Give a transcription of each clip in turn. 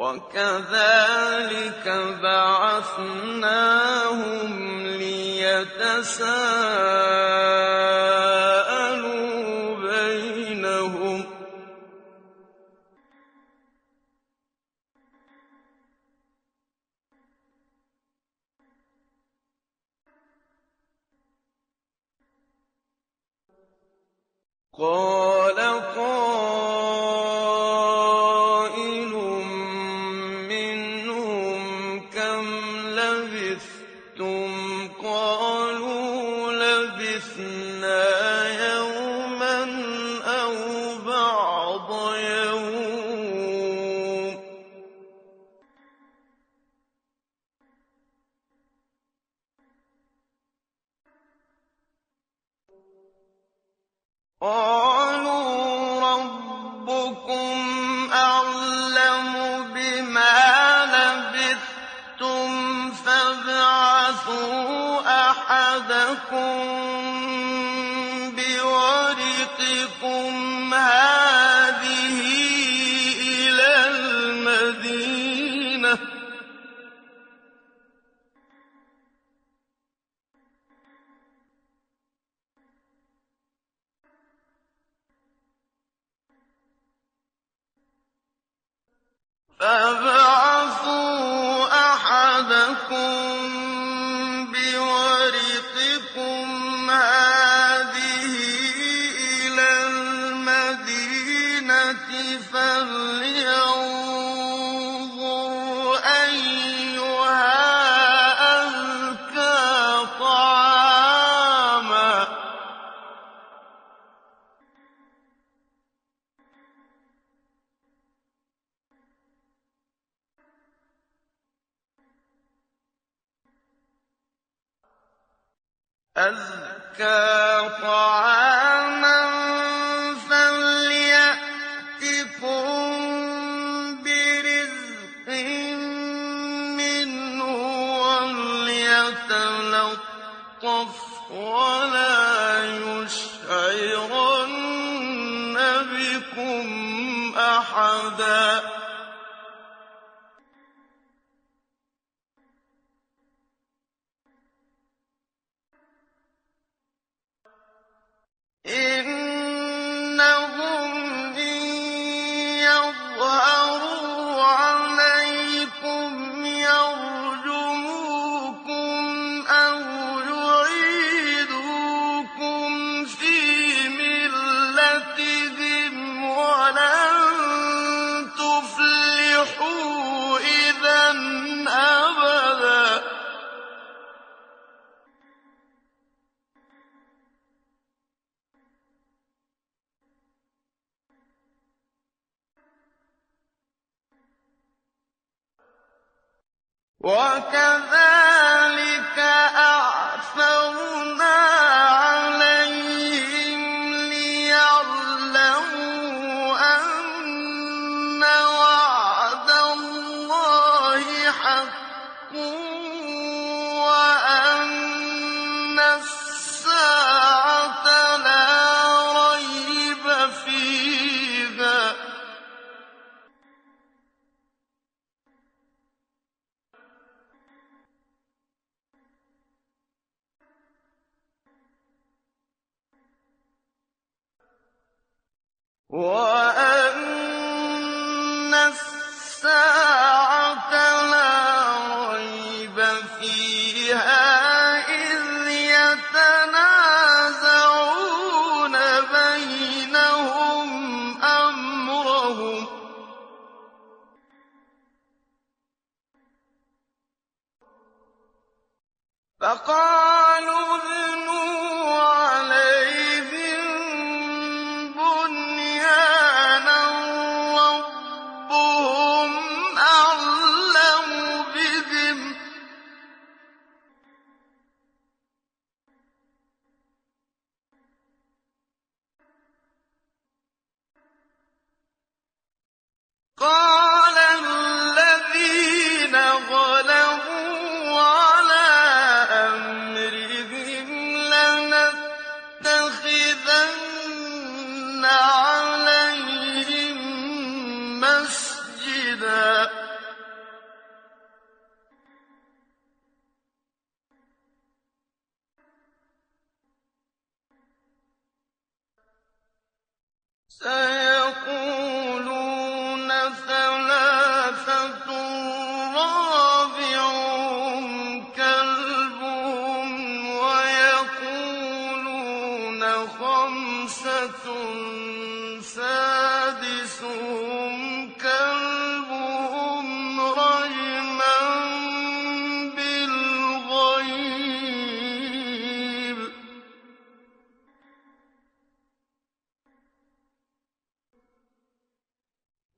وكذلك بعثناهم ليتساءلوا بينهم. قال قال أزكى طعاما وكذلك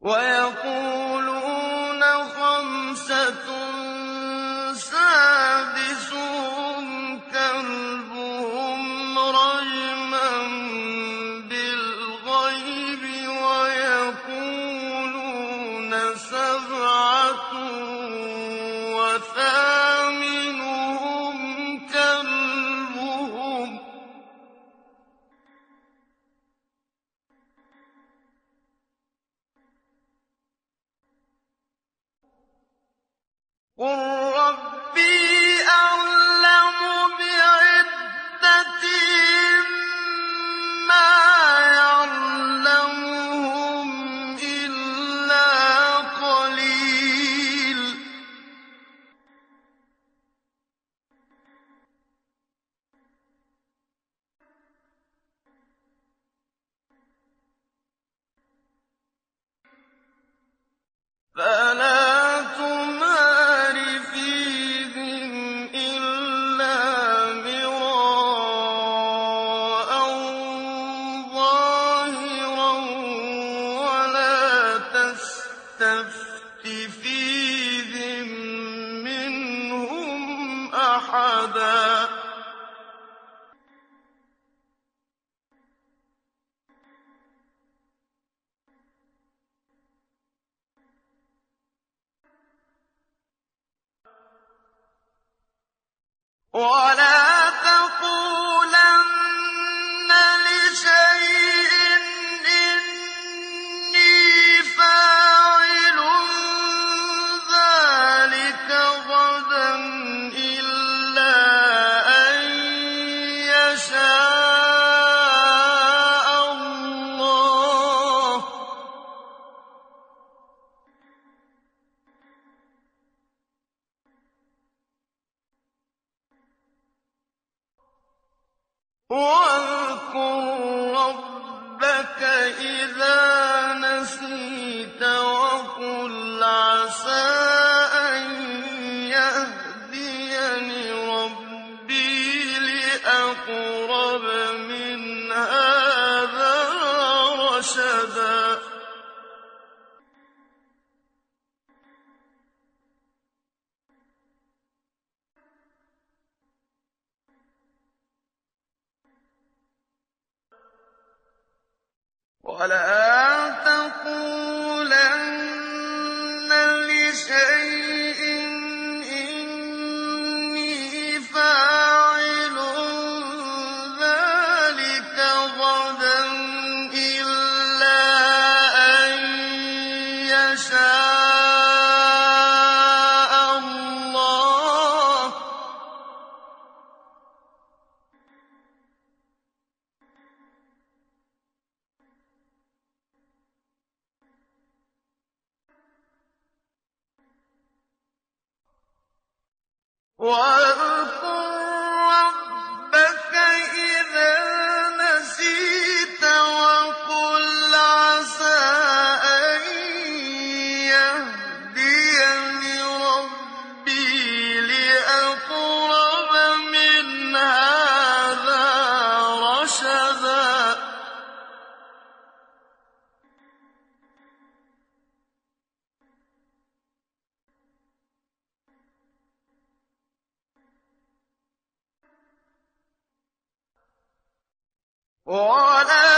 وَيَقُولُونَ رَبِّي لِأَقْرَبَ مِنْ هَٰذَا رَشَدًا. وَلَا وَلَا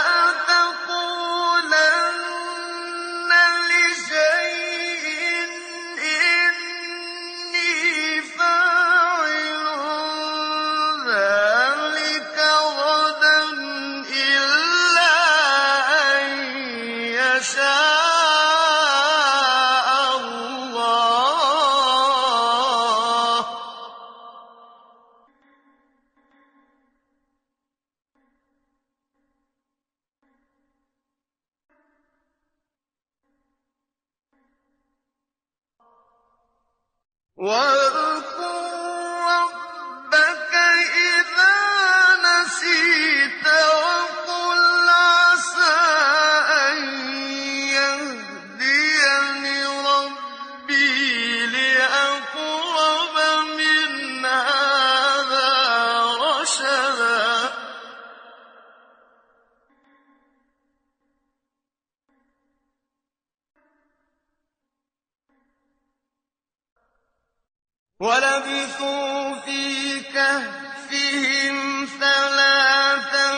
ولبثوا في كهفهم ثلاثمائة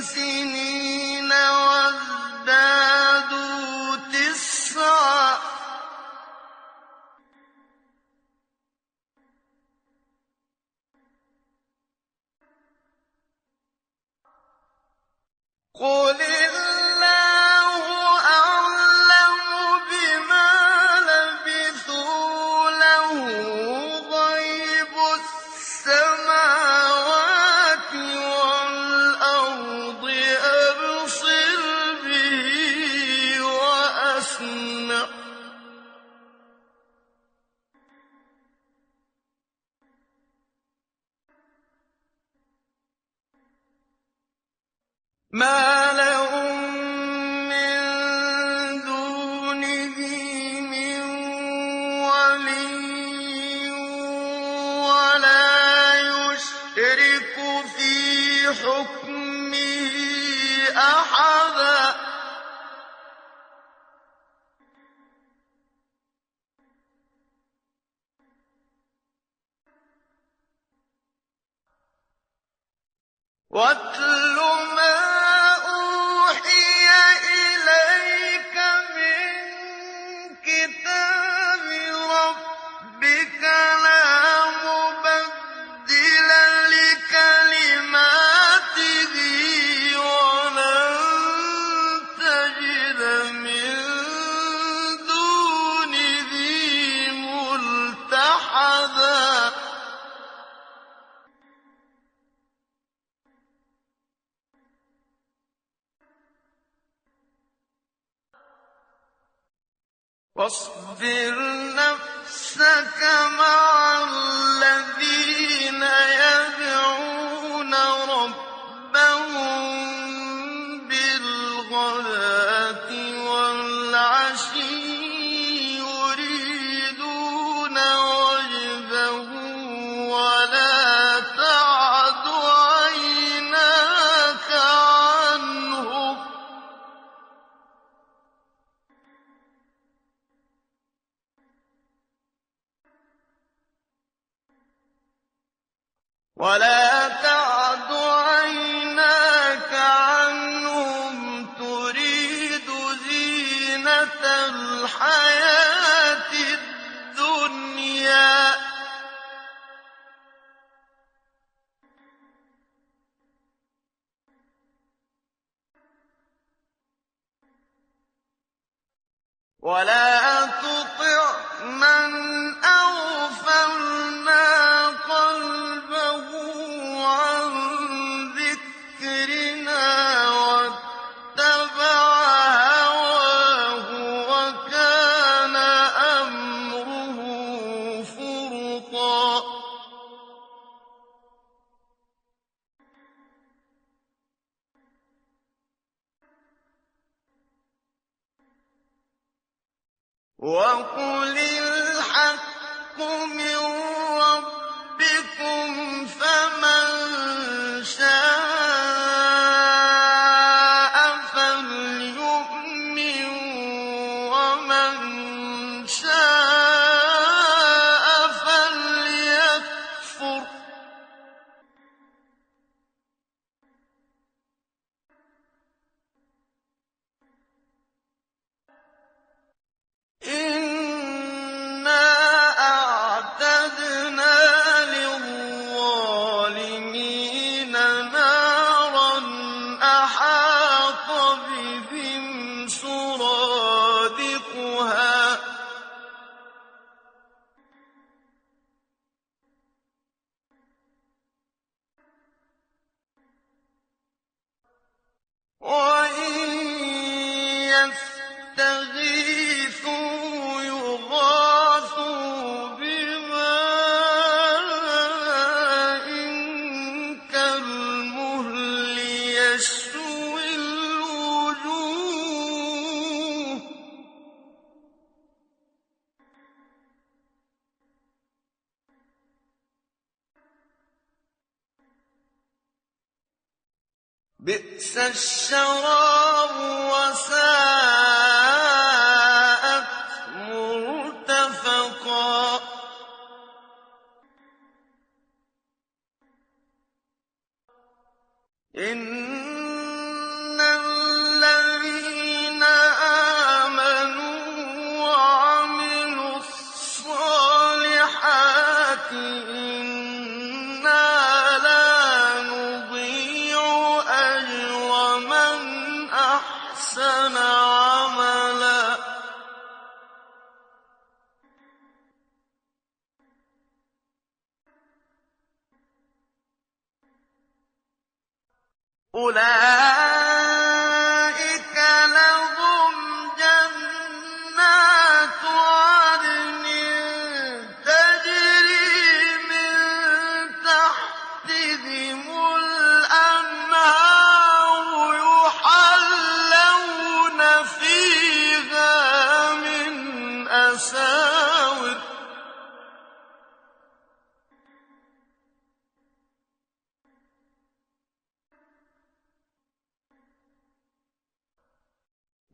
سنين وازدادوا تسعا. قل وَلَا يُشْرِكُ فِي حُكْمِهِ أَحَدًا What? ولا تعد عيناك عنهم تريد زينة الحياة الدنيا. ولا وقل الحق من بئس الشراب وساء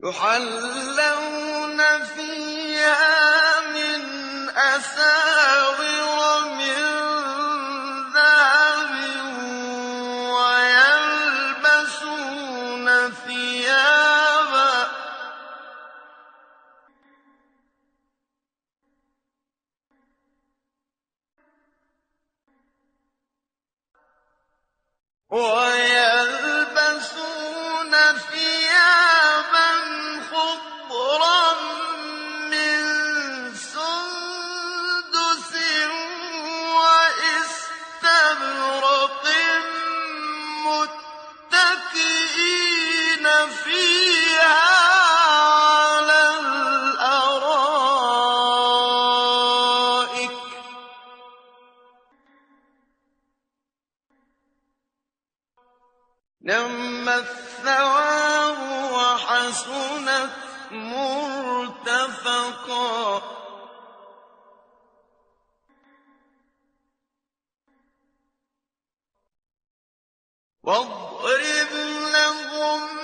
يحلون نعم الثواب وحسنت مرتفقا. واضرب لهم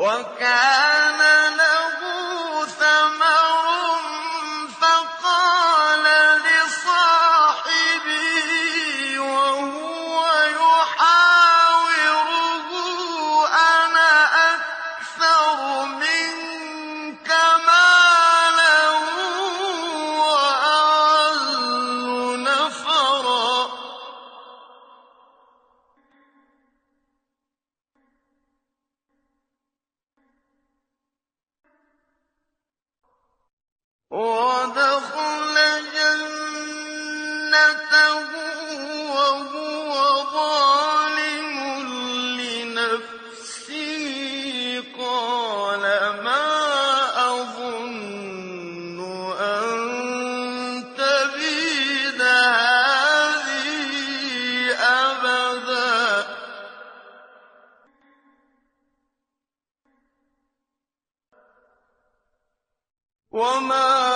وكان وما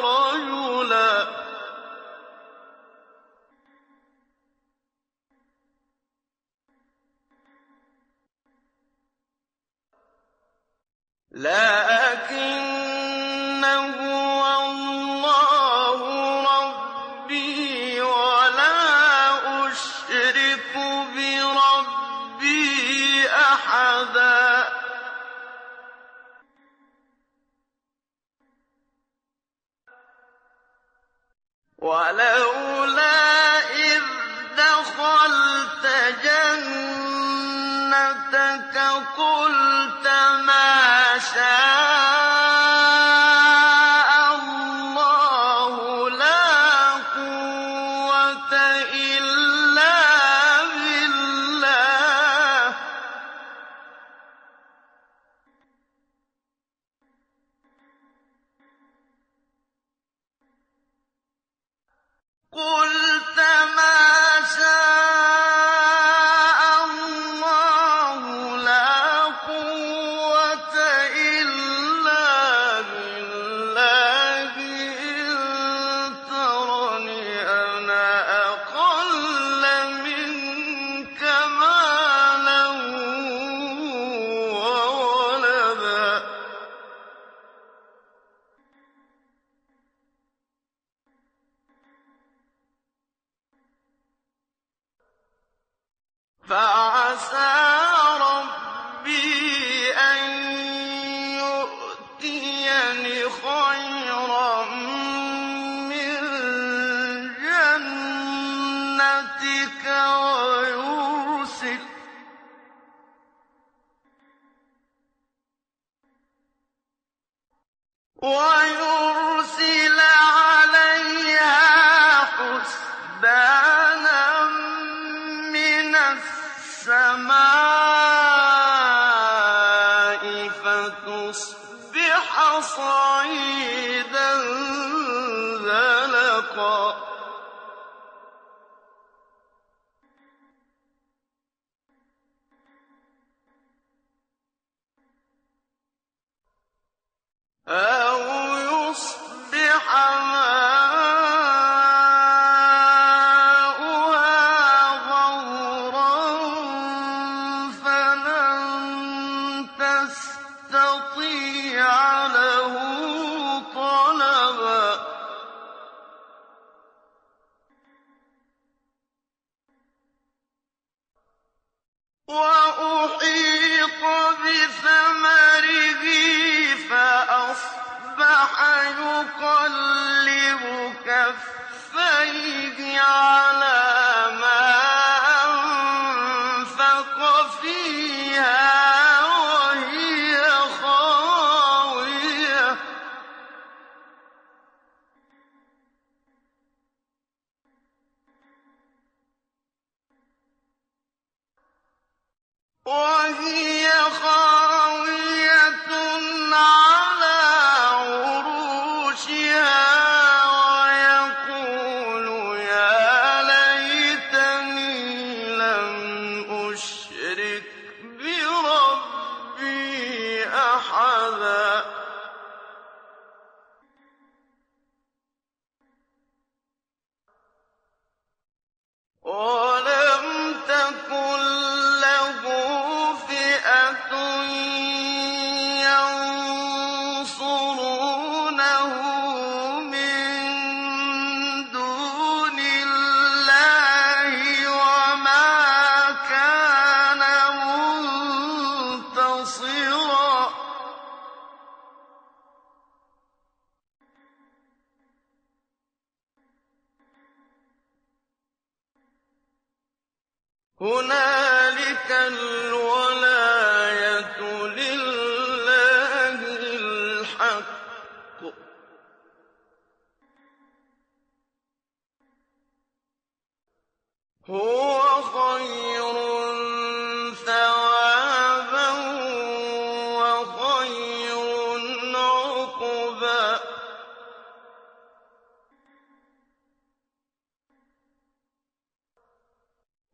رَجُلًا. لَّٰكِنَّ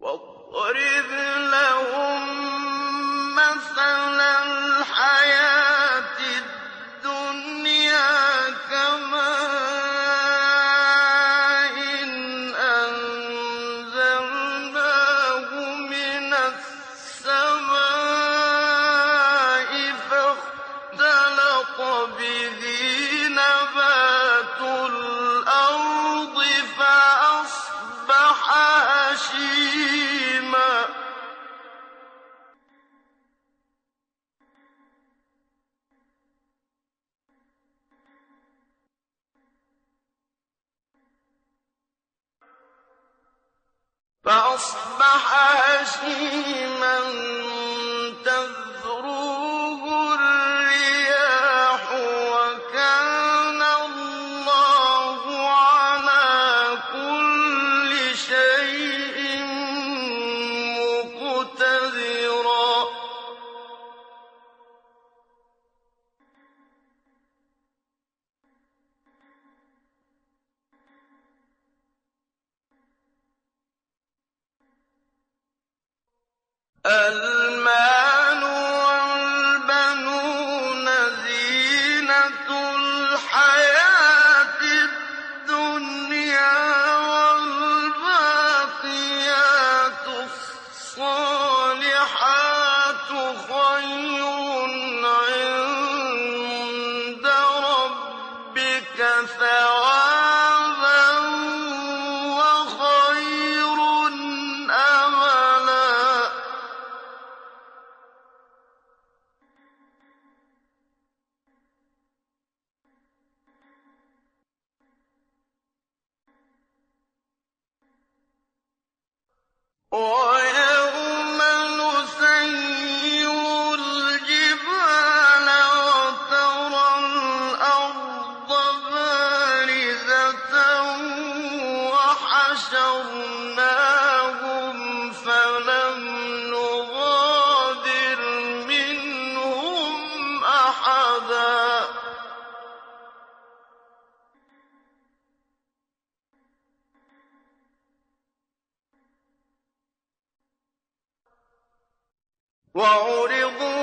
واضرب المال وعرضوا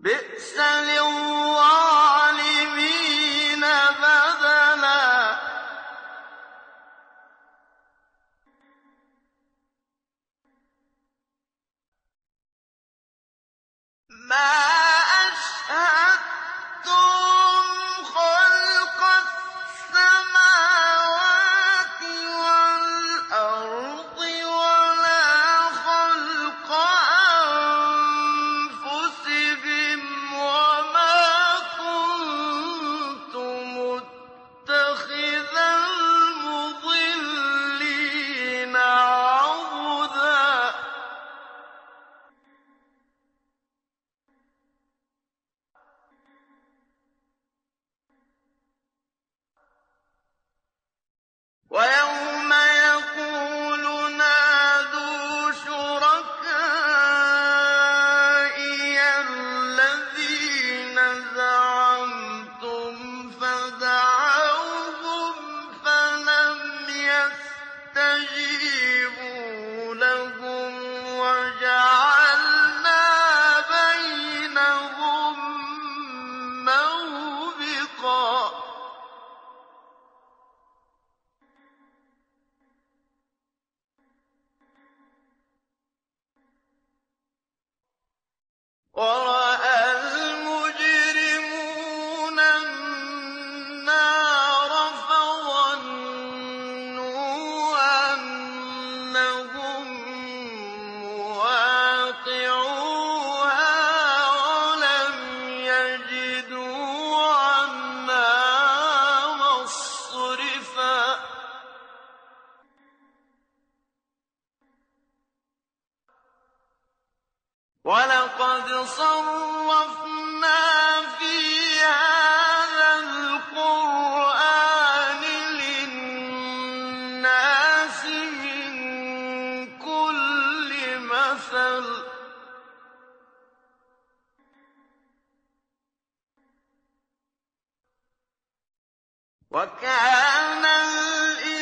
بِئْسَ لِلظَّالِمِينَ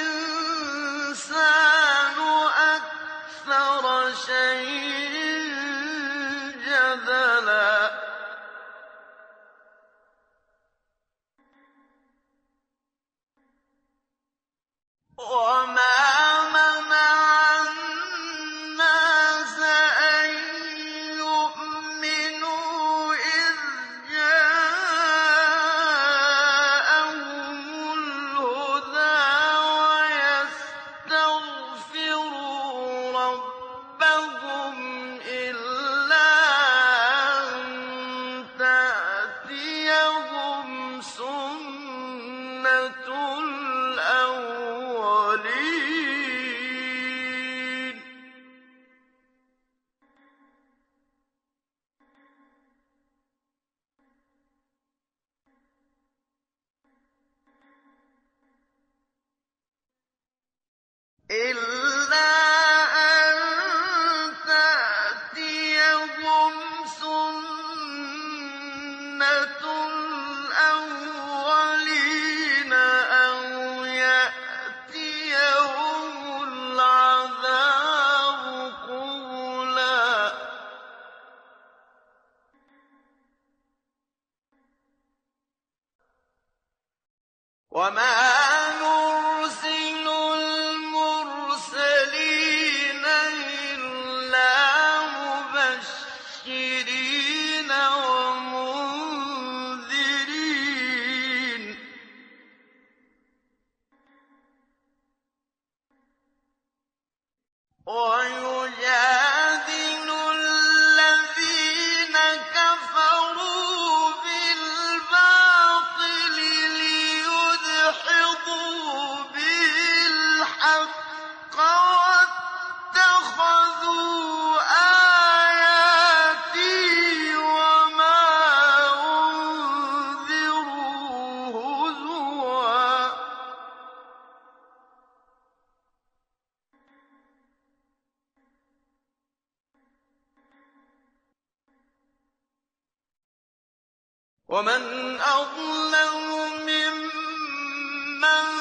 الْإِنسَانُ أَظْلَمُ مِمَّن